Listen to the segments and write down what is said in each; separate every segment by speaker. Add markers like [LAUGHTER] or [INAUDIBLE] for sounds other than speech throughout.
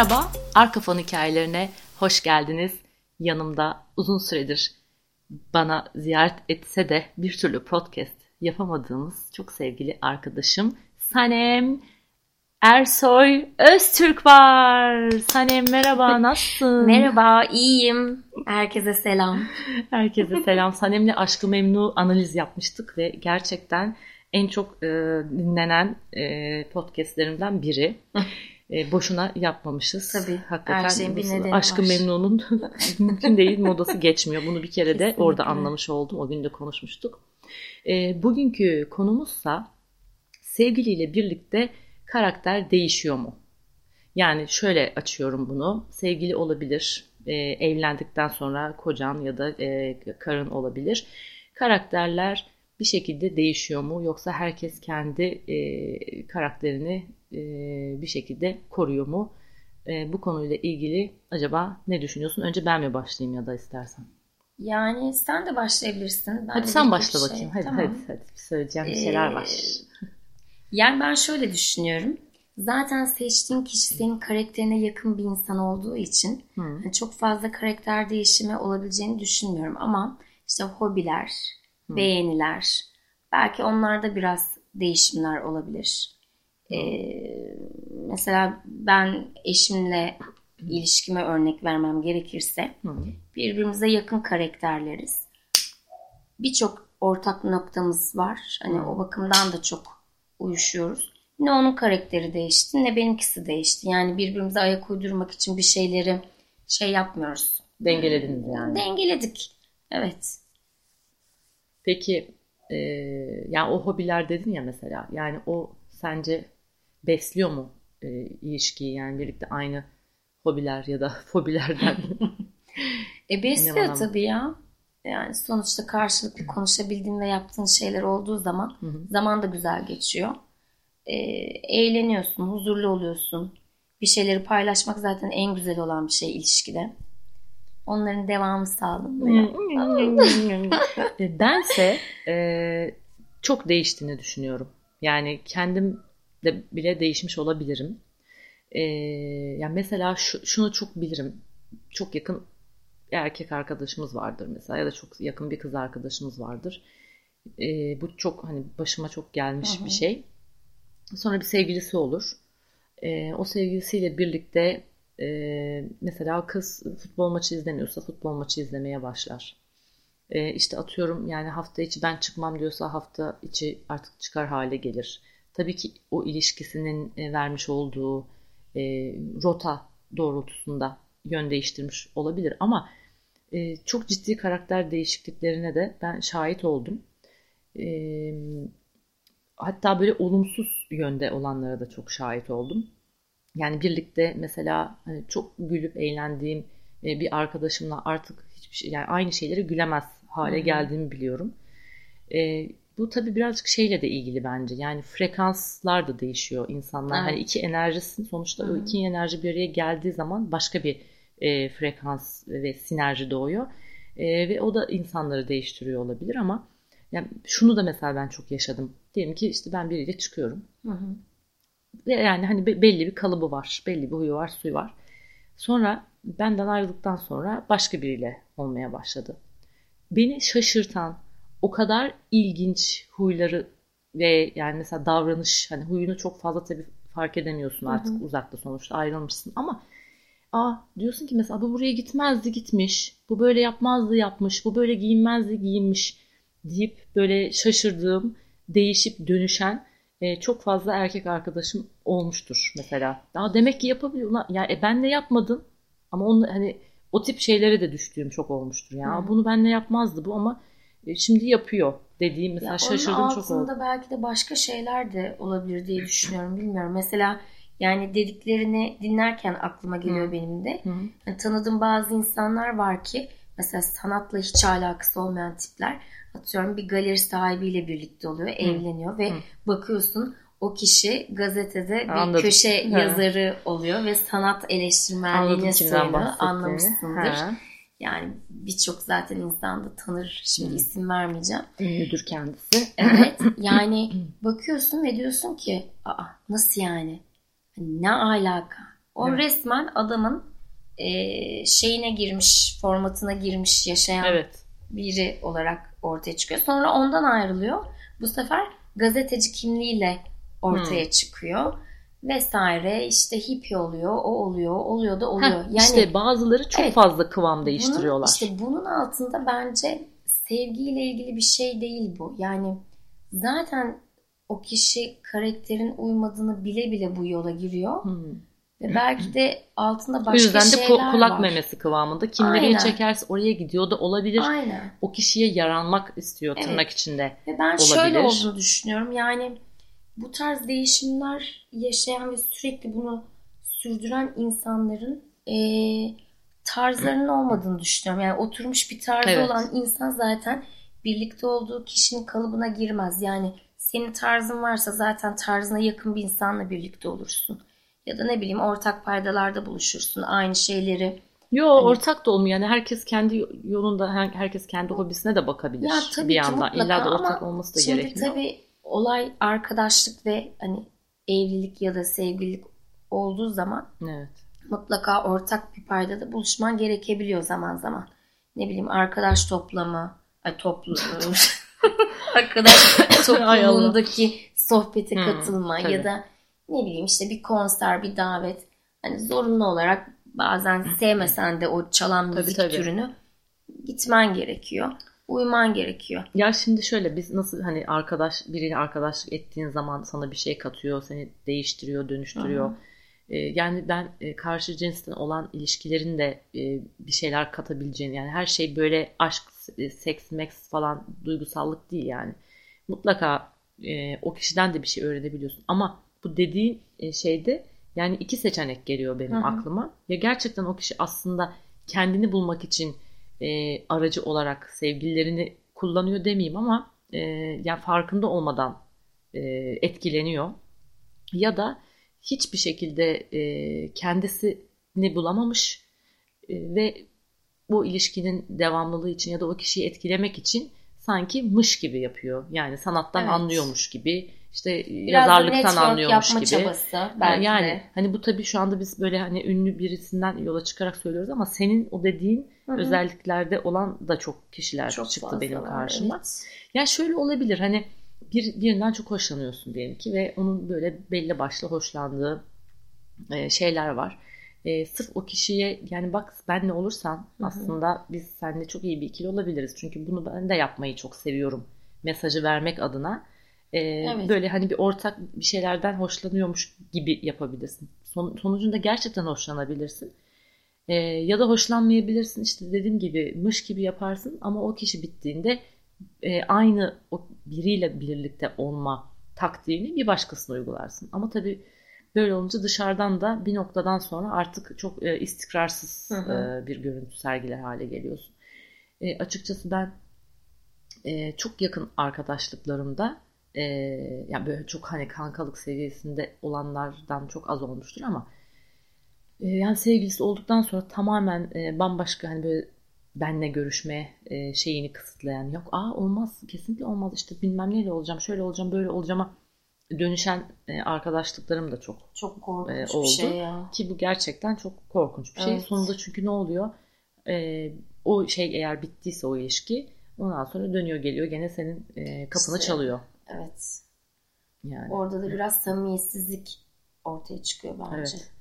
Speaker 1: Merhaba, Arka Fon hikayelerine hoş geldiniz. Yanımda uzun süredir bana ziyaret etse de bir türlü podcast yapamadığımız çok sevgili arkadaşım Sanem Ersoy Öztürk var. Sanem merhaba [LAUGHS] nasılsın?
Speaker 2: Merhaba iyiyim. Herkese selam. [LAUGHS]
Speaker 1: Herkese selam. Sanem'le Aşkı Memnu analiz yapmıştık ve gerçekten en çok e, dinlenen e, podcastlerimden biri. [LAUGHS] E, boşuna yapmamışız.
Speaker 2: Tabii.
Speaker 1: Hakikaten
Speaker 2: her şeyin bir nedeni
Speaker 1: Aşkı
Speaker 2: var.
Speaker 1: Memnun'un [LAUGHS] mümkün değil modası geçmiyor. Bunu bir kere de
Speaker 2: Kesinlikle.
Speaker 1: orada anlamış oldum. O gün de konuşmuştuk. E, bugünkü konumuzsa sevgiliyle birlikte karakter değişiyor mu? Yani şöyle açıyorum bunu. Sevgili olabilir, e, evlendikten sonra kocan ya da e, karın olabilir. Karakterler bir şekilde değişiyor mu? Yoksa herkes kendi e, karakterini e, bir şekilde koruyor mu? E, bu konuyla ilgili acaba ne düşünüyorsun? Önce ben mi başlayayım ya da istersen?
Speaker 2: Yani sen de başlayabilirsin. Ben
Speaker 1: hadi
Speaker 2: de
Speaker 1: sen başla
Speaker 2: şey-
Speaker 1: bakayım. Hadi
Speaker 2: Tamam.
Speaker 1: hadi hadi. Söyleyeceğim bir şeyler var.
Speaker 2: Ee, [LAUGHS] Yani ben şöyle düşünüyorum. Zaten seçtiğin kişi senin karakterine yakın bir insan olduğu için hani çok fazla karakter değişimi olabileceğini düşünmüyorum. Ama işte hobiler, beğeniler, belki onlarda biraz değişimler olabilir. Ee, mesela ben eşimle ilişkime örnek vermem gerekirse
Speaker 1: Hı.
Speaker 2: birbirimize yakın karakterleriz. Birçok ortak noktamız var. Hani o bakımdan da çok uyuşuyoruz. Ne onun karakteri değişti ne benimkisi değişti. Yani birbirimize ayak uydurmak için bir şeyleri şey yapmıyoruz.
Speaker 1: Dengelediniz yani.
Speaker 2: Dengeledik. Evet.
Speaker 1: Peki e, yani o hobiler dedin ya mesela yani o sence besliyor mu e, ilişkiyi yani birlikte aynı hobiler ya da [LAUGHS] fobilerden
Speaker 2: E besliyor tabii ya. Yani sonuçta karşılıklı konuşabildiğin ve yaptığın şeyler olduğu zaman zaman da güzel geçiyor. E, eğleniyorsun, huzurlu oluyorsun. Bir şeyleri paylaşmak zaten en güzel olan bir şey ilişkide. Onların devamı sağlanıyor.
Speaker 1: E, bense e, çok değiştiğini düşünüyorum. Yani kendim de bile değişmiş olabilirim. E, yani mesela şu, şunu çok bilirim. Çok yakın erkek arkadaşımız vardır mesela ya da çok yakın bir kız arkadaşımız vardır. E, bu çok hani başıma çok gelmiş
Speaker 2: Hı hı.
Speaker 1: bir şey. Sonra bir sevgilisi olur. E, o sevgilisiyle birlikte e, mesela kız futbol maçı izlemiyorsa futbol maçı izlemeye başlar. E, işte atıyorum yani hafta içi ben çıkmam diyorsa hafta içi artık çıkar hale gelir. Tabii ki o ilişkisinin e, vermiş olduğu e, rota doğrultusunda yön değiştirmiş olabilir ama e, çok ciddi karakter değişikliklerine de ben şahit oldum. E, hatta böyle olumsuz yönde olanlara da çok şahit oldum. Yani birlikte mesela hani çok gülüp eğlendiğim e, bir arkadaşımla artık hiçbir şey yani aynı şeyleri gülemez hale
Speaker 2: Hı hı.
Speaker 1: geldiğimi biliyorum. E, bu tabii birazcık şeyle de ilgili bence. Yani frekanslar da değişiyor insanlar.
Speaker 2: Evet.
Speaker 1: Hani iki enerjisin sonuçta
Speaker 2: Hı
Speaker 1: o iki enerji bir araya geldiği zaman başka bir e, frekans ve sinerji doğuyor. E, ve o da insanları değiştiriyor olabilir ama yani şunu da mesela ben çok yaşadım. Diyelim ki işte ben biriyle çıkıyorum.
Speaker 2: Hı hı.
Speaker 1: Yani hani be- belli bir kalıbı var, belli bir huyu var, suyu var. Sonra benden ayrıldıktan sonra başka biriyle olmaya başladı. Beni şaşırtan o kadar ilginç huyları ve yani mesela davranış hani huyunu çok fazla tabii fark edemiyorsun artık uzakta sonuçta ayrılmışsın ama aa diyorsun ki mesela bu buraya gitmezdi gitmiş, bu böyle yapmazdı yapmış, bu böyle giyinmezdi giyinmiş deyip böyle şaşırdığım, değişip dönüşen e, çok fazla erkek arkadaşım olmuştur mesela. Daha demek ki yapabiliyor. Ya e, ben de yapmadım ama onu hani o tip şeylere de düştüğüm çok olmuştur ya.
Speaker 2: Hı.
Speaker 1: Bunu ben de yapmazdı bu ama şimdi yapıyor dediğim mesela
Speaker 2: Ya
Speaker 1: şaşırdım çok oldu.
Speaker 2: altında belki de başka şeyler de olabilir diye düşünüyorum. Bilmiyorum. Mesela yani dediklerini dinlerken aklıma geliyor
Speaker 1: Hı.
Speaker 2: benim de.
Speaker 1: Hı.
Speaker 2: Yani tanıdığım bazı insanlar var ki mesela sanatla hiç alakası olmayan tipler atıyorum bir galeri sahibiyle birlikte oluyor, evleniyor ve
Speaker 1: Hı.
Speaker 2: bakıyorsun o kişi gazetede bir
Speaker 1: Anladım.
Speaker 2: köşe
Speaker 1: Hı.
Speaker 2: yazarı oluyor ve sanat eleştirmenliğine
Speaker 1: bahsettiğini.
Speaker 2: anlamışsındır.
Speaker 1: Ha.
Speaker 2: Yani birçok zaten insan da tanır. Şimdi isim vermeyeceğim.
Speaker 1: Ünlüdür kendisi.
Speaker 2: Evet [LAUGHS] yani bakıyorsun ve diyorsun ki Aa, nasıl yani? Hani ne alaka? O evet. resmen adamın e, şeyine girmiş, formatına girmiş yaşayan evet. biri olarak ortaya çıkıyor. Sonra ondan ayrılıyor. Bu sefer gazeteci kimliğiyle ortaya hmm. çıkıyor vesaire işte hippie oluyor, o oluyor, oluyor da oluyor.
Speaker 1: Heh, yani işte bazıları çok evet, fazla kıvam değiştiriyorlar.
Speaker 2: Bunun, işte bunun altında bence sevgiyle ilgili bir şey değil bu. Yani zaten o kişi karakterin uymadığını bile bile bu yola giriyor. Hmm. Ve belki de altında başka şeyler var. O yüzden de
Speaker 1: kulak
Speaker 2: var.
Speaker 1: memesi kıvamında. Kim nereye çekerse oraya gidiyor da olabilir. Aynen. O kişiye yaranmak istiyor tırnak evet. içinde.
Speaker 2: Ve ben olabilir. şöyle olduğunu düşünüyorum. Yani bu tarz değişimler yaşayan ve sürekli bunu sürdüren insanların e, tarzlarının olmadığını düşünüyorum. Yani oturmuş bir tarzı evet. olan insan zaten birlikte olduğu kişinin kalıbına girmez. Yani senin tarzın varsa zaten tarzına yakın bir insanla birlikte olursun. Ya da ne bileyim ortak paydalarda buluşursun. Aynı şeyleri
Speaker 1: Yo hani, ortak da olmuyor. Yani herkes kendi yolunda herkes kendi hobisine de bakabilir ya, tabii bir yandan. İlla da ortak olması da
Speaker 2: şimdi
Speaker 1: gerekmiyor.
Speaker 2: Tabii olay arkadaşlık ve hani evlilik ya da sevgililik olduğu zaman evet. mutlaka ortak bir paydada buluşman gerekebiliyor zaman zaman. Ne bileyim arkadaş toplamı, ay toplu [LAUGHS] arkadaş topluluğundaki sohbete hmm, katılma tabii. ya da ne bileyim işte bir konser, bir davet. Hani zorunlu olarak bazen [CLEARS THROAT] sevmesen de o çalan müzik tabii, tabii. türünü gitmen gerekiyor uyman gerekiyor.
Speaker 1: Ya şimdi şöyle biz nasıl hani arkadaş biriyle arkadaşlık ettiğin zaman sana bir şey katıyor, seni değiştiriyor, dönüştürüyor. Ee, yani ben e, karşı cinsten olan ilişkilerin de e, bir şeyler katabileceğini yani her şey böyle aşk, e, seks, meks falan duygusallık değil yani. Mutlaka e, o kişiden de bir şey öğrenebiliyorsun. Ama bu dediğin e, şeyde yani iki seçenek geliyor benim Hı-hı. aklıma. Ya gerçekten o kişi aslında kendini bulmak için e, aracı olarak sevgililerini kullanıyor demeyeyim ama e, yani farkında olmadan e, etkileniyor. Ya da hiçbir şekilde e, kendisini bulamamış e, ve bu ilişkinin devamlılığı için ya da o kişiyi etkilemek için sanki mış gibi yapıyor. Yani sanattan evet. anlıyormuş gibi işte Biraz yazarlıktan anlıyormuş gibi. Çabası belki yani de. hani bu tabii şu anda biz böyle hani ünlü birisinden yola çıkarak söylüyoruz ama senin o dediğin Hı-hı. özelliklerde olan da çok kişiler çok çıktı benim karşıma. Evet. Ya şöyle olabilir hani bir birinden çok hoşlanıyorsun diyelim ki ve onun böyle belli başlı hoşlandığı e, şeyler var. E, sırf o kişiye yani bak ben ne olursan Hı-hı. aslında biz seninle çok iyi bir ikili olabiliriz. Çünkü bunu ben de yapmayı çok seviyorum. Mesajı vermek adına e, evet. Böyle hani bir ortak bir şeylerden hoşlanıyormuş gibi yapabilirsin. Son, sonucunda gerçekten hoşlanabilirsin. E, ya da hoşlanmayabilirsin. İşte dediğim gibi mış gibi yaparsın ama o kişi bittiğinde e, aynı o biriyle birlikte olma taktiğini bir başkasına uygularsın. Ama tabii böyle olunca dışarıdan da bir noktadan sonra artık çok e, istikrarsız E, bir görüntü sergiler hale geliyorsun. E, açıkçası ben e, çok yakın arkadaşlıklarımda e, yani böyle çok hani kankalık seviyesinde olanlardan çok az olmuştur ama e, yani sevgilisi olduktan sonra tamamen e, bambaşka hani böyle benle görüşme e, şeyini kısıtlayan yok aa olmaz kesinlikle olmaz işte bilmem neyle olacağım şöyle olacağım böyle olacağım dönüşen e, arkadaşlıklarım da çok
Speaker 2: çok korkunç e, oldu. bir şey ya.
Speaker 1: Ki bu gerçekten çok korkunç bir şey. Evet. Sonunda çünkü ne oluyor? E, o şey eğer bittiyse o ilişki ondan sonra dönüyor geliyor gene senin e, kapını işte, çalıyor.
Speaker 2: Evet. Yani. Orada da biraz samimiyetsizlik ortaya çıkıyor bence. Evet.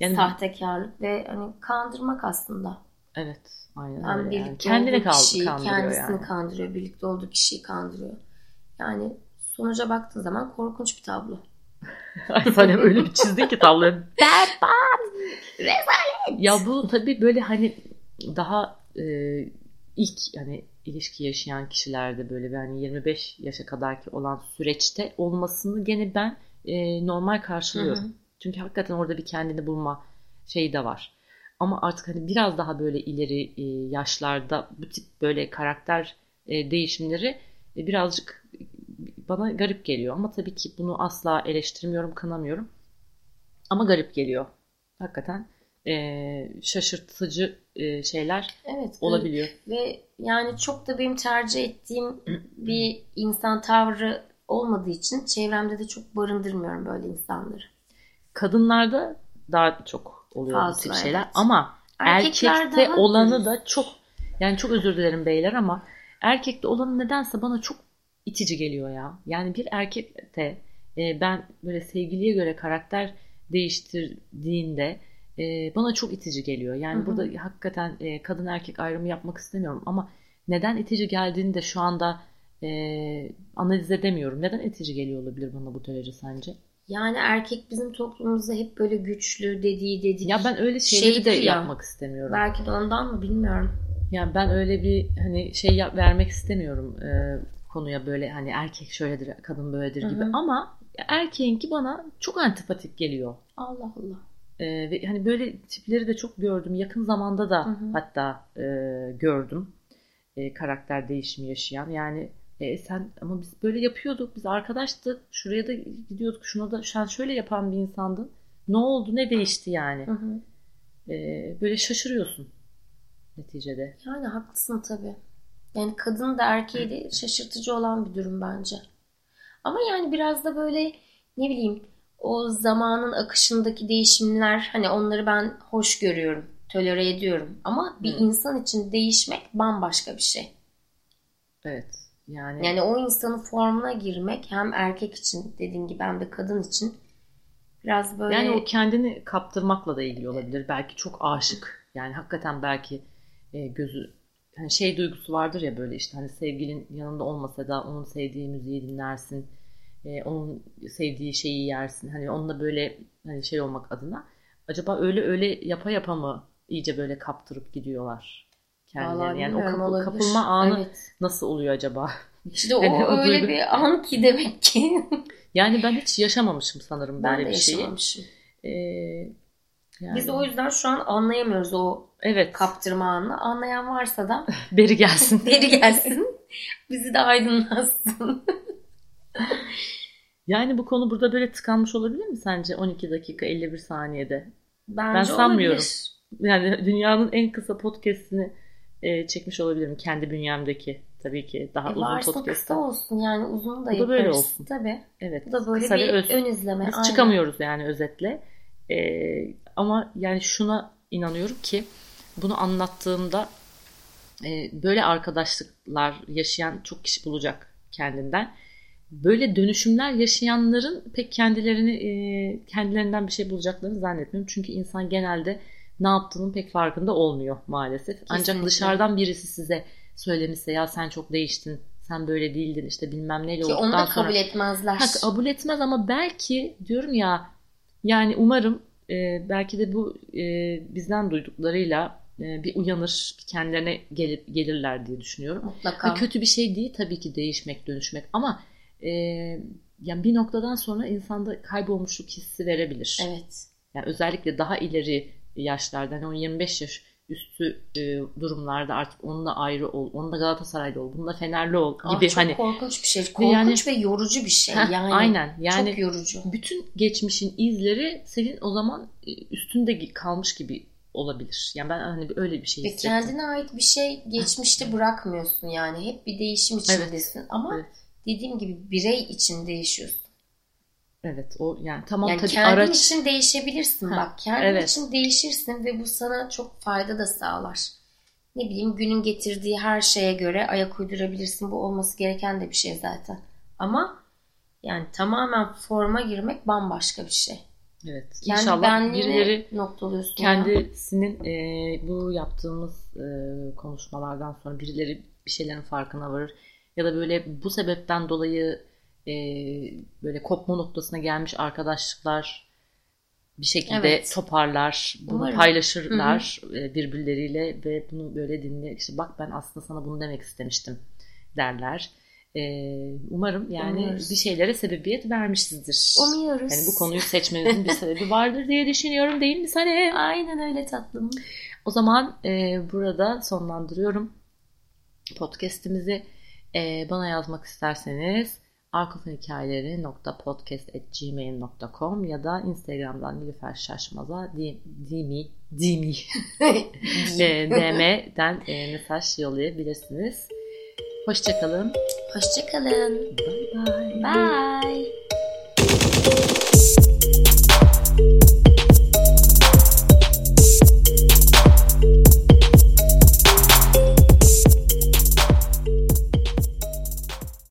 Speaker 2: Yani, Sahtekarlık ve hani kandırmak aslında.
Speaker 1: Evet. Aynen yani öyle. Yani. Kendini kişiyi, kandırıyor
Speaker 2: kendisini
Speaker 1: yani.
Speaker 2: kandırıyor. Birlikte olduğu kişiyi kandırıyor. Yani sonuca baktığın zaman korkunç bir tablo. [LAUGHS]
Speaker 1: Ay Sanem öyle bir çizdin ki tabloyu. [LAUGHS] Berbat. Rezalet. Ya bu tabii böyle hani daha e, ilk yani ilişki yaşayan kişilerde böyle yani 25 yaşa kadarki olan süreçte olmasını gene ben e, normal karşılıyorum. Hı hı. Çünkü hakikaten orada bir kendini bulma şeyi de var. Ama artık hani biraz daha böyle ileri e, yaşlarda bu tip böyle karakter e, değişimleri e, birazcık bana garip geliyor. Ama tabii ki bunu asla eleştirmiyorum, kınamıyorum. Ama garip geliyor. Hakikaten e, şaşırtıcı e, şeyler evet, olabiliyor.
Speaker 2: Ve yani çok da benim tercih ettiğim bir insan tavrı olmadığı için çevremde de çok barındırmıyorum böyle insanları.
Speaker 1: Kadınlarda daha çok oluyor
Speaker 2: Fazla,
Speaker 1: bu tip şeyler.
Speaker 2: evet.
Speaker 1: Ama
Speaker 2: Erkekler
Speaker 1: erkekte
Speaker 2: daha
Speaker 1: olanı da çok yani çok özür dilerim beyler ama erkekte olanı nedense bana çok itici geliyor ya. Yani bir erkekte e, ben böyle sevgiliye göre karakter değiştirdiğinde e, bana çok itici geliyor. Yani
Speaker 2: Hı hı.
Speaker 1: burada hakikaten e, kadın erkek ayrımı yapmak istemiyorum ama neden itici geldiğini de şu anda e, analiz edemiyorum. Neden itici geliyor olabilir bana bu derece sence?
Speaker 2: Yani erkek bizim toplumumuzda hep böyle güçlü dediği dedik.
Speaker 1: Ya ben öyle şeyleri
Speaker 2: Şeydir
Speaker 1: de
Speaker 2: ya.
Speaker 1: yapmak istemiyorum.
Speaker 2: Belki de ondan mı bilmiyorum.
Speaker 1: Yani ben öyle bir hani şey yap, vermek istemiyorum e, konuya böyle hani erkek şöyledir, kadın böyledir gibi.
Speaker 2: Hı hı.
Speaker 1: Ama erkeğinki bana çok antipatik geliyor.
Speaker 2: Allah Allah.
Speaker 1: E, ve hani böyle tipleri de çok gördüm. Yakın zamanda da
Speaker 2: Hı hı.
Speaker 1: hatta e, gördüm. E, karakter değişimi yaşayan. Yani e, sen ama biz böyle yapıyorduk. Biz arkadaştık. Şuraya da gidiyorduk. Şuna da sen şöyle yapan bir insandın. Ne oldu? Ne değişti yani?
Speaker 2: Hı hı.
Speaker 1: E, böyle şaşırıyorsun neticede.
Speaker 2: Yani haklısın tabii. Yani kadın da erkeği de şaşırtıcı olan bir durum bence. Ama yani biraz da böyle ne bileyim o zamanın akışındaki değişimler hani onları ben hoş görüyorum, tolere ediyorum. Ama bir
Speaker 1: Hı.
Speaker 2: insan için değişmek bambaşka bir şey.
Speaker 1: Evet. Yani,
Speaker 2: Yani o insanın formuna girmek hem erkek için dediğin gibi hem de kadın için biraz böyle
Speaker 1: Yani o kendini kaptırmakla da ilgili olabilir. Belki çok aşık. Yani hakikaten belki e, gözü hani şey duygusu vardır ya böyle işte hani sevgilin yanında olmasa da onun sevdiği müziği dinlersin. E, onun sevdiği şeyi yersin. Hani onunla böyle hani şey olmak adına. Acaba öyle öyle yapa yapa mı iyice böyle kaptırıp gidiyorlar kendilerini? Yani o kapı-
Speaker 2: olabilir.
Speaker 1: kapılma anı
Speaker 2: Evet.
Speaker 1: nasıl oluyor acaba? [LAUGHS]
Speaker 2: İşte o
Speaker 1: Hani o
Speaker 2: öyle
Speaker 1: duygu-
Speaker 2: bir an ki demek ki [LAUGHS]
Speaker 1: Yani ben hiç yaşamamışım sanırım
Speaker 2: ben
Speaker 1: böyle
Speaker 2: de
Speaker 1: bir şeyi.
Speaker 2: yaşamamışım.
Speaker 1: E, yani,
Speaker 2: Biz o yüzden şu an anlayamıyoruz o
Speaker 1: evet
Speaker 2: kaptırma anını. Anlayan varsa da [LAUGHS]
Speaker 1: beri gelsin.
Speaker 2: beri gelsin. Bizi de aydınlatsın. [LAUGHS]
Speaker 1: Yani bu konu burada böyle tıkanmış olabilir mi sence 12 dakika 51 saniyede?
Speaker 2: Bence
Speaker 1: Ben sanmıyorum.
Speaker 2: olabilir.
Speaker 1: Yani [LAUGHS] dünyanın en kısa podcast'ini e, çekmiş olabilirim kendi bünyemdeki tabii ki daha
Speaker 2: E
Speaker 1: uzun podcast'ta.
Speaker 2: olsun yani uzun da
Speaker 1: Bu da böyle olsun.
Speaker 2: Tabii.
Speaker 1: Evet.
Speaker 2: Bu da böyle
Speaker 1: kısa
Speaker 2: bir
Speaker 1: öz.
Speaker 2: ön izleme.
Speaker 1: Biz
Speaker 2: aynen.
Speaker 1: çıkamıyoruz yani özetle. E, ama yani şuna inanıyorum ki bunu anlattığımda e, böyle arkadaşlıklar yaşayan çok kişi bulacak kendinden. Böyle dönüşümler yaşayanların pek kendilerini e, kendilerinden bir şey bulacaklarını zannetmiyorum. Çünkü insan genelde ne yaptığının pek farkında olmuyor maalesef. Ancak
Speaker 2: Kesinlikle.
Speaker 1: dışarıdan birisi size söylemişse ya sen çok değiştin, sen böyle değildin işte bilmem neyle
Speaker 2: Ki onu da
Speaker 1: sonra
Speaker 2: kabul etmezler.
Speaker 1: Ha, kabul etmez ama belki diyorum ya yani umarım e, belki de bu e, bizden duyduklarıyla e, bir uyanır, kendilerine gelip gelirler diye düşünüyorum.
Speaker 2: Mutlaka.
Speaker 1: Ha, kötü bir şey değil tabii ki değişmek, dönüşmek ama e, yani bir noktadan sonra insanda kaybolmuşluk hissi verebilir.
Speaker 2: Evet.
Speaker 1: Yani özellikle daha ileri yaşlarda hani o 25 yaş üstü e, durumlarda artık onunla ayrı ol, onunla Galatasaraylı ol, bununla Fenerli ol
Speaker 2: Ah,
Speaker 1: gibi
Speaker 2: çok
Speaker 1: hani
Speaker 2: korkunç bir şey.
Speaker 1: Ve
Speaker 2: Korkunç
Speaker 1: yani-
Speaker 2: ve yorucu bir şey.
Speaker 1: Heh,
Speaker 2: yani
Speaker 1: aynen yani
Speaker 2: çok yorucu.
Speaker 1: bütün geçmişin izleri senin o zaman üstünde kalmış gibi olabilir. Yani ben hani öyle bir şey
Speaker 2: Ve
Speaker 1: hissettim.
Speaker 2: kendine ait bir şey geçmişte bırakmıyorsun yani. Hep bir değişim içindesin. Ama
Speaker 1: Evet.
Speaker 2: Dediğim gibi birey için değişiyorsun.
Speaker 1: Evet o yani tamam
Speaker 2: Yani
Speaker 1: tabii
Speaker 2: kendin
Speaker 1: araç
Speaker 2: için değişebilirsin
Speaker 1: Ha,
Speaker 2: bak. Kendin
Speaker 1: evet.
Speaker 2: için değişirsin ve bu sana çok fayda da sağlar. Ne bileyim günün getirdiği her şeye göre ayak uydurabilirsin. Bu olması gereken de bir şey zaten. Ama yani tamamen forma girmek bambaşka bir şey.
Speaker 1: evet
Speaker 2: Kendi
Speaker 1: inşallah birileri
Speaker 2: noktalıyorsun ya.
Speaker 1: kendisinin e, bu yaptığımız e, konuşmalardan sonra birileri bir şeylerin farkına varır ya da böyle bu sebepten dolayı e, böyle kopma noktasına gelmiş arkadaşlıklar bir şekilde
Speaker 2: Evet.
Speaker 1: toparlar, bunu
Speaker 2: Umarım.
Speaker 1: paylaşırlar e, birbirleriyle ve bunu böyle dinle işte bak ben aslında sana bunu demek istemiştim derler. E, umarım yani
Speaker 2: Umuyoruz.
Speaker 1: bir şeylere sebebiyet vermişizdir.
Speaker 2: Umuyoruz.
Speaker 1: Yani bu konuyu seçmenizin bir sebebi vardır diye düşünüyorum değil mi Sanem?
Speaker 2: Aynen öyle tatlım.
Speaker 1: O zaman e, burada sonlandırıyorum podcast'imizi. E, bana yazmak isterseniz arkafonhikayeleri.podcast.gmail.com ya da Instagram'dan Nilüfer Şaşmaz'a di- dimi, dimi [LAUGHS] e, DM'den e, mesaj yollayabilirsiniz. Hoşçakalın.
Speaker 2: Hoşçakalın.
Speaker 1: Bye bye.
Speaker 2: Bye.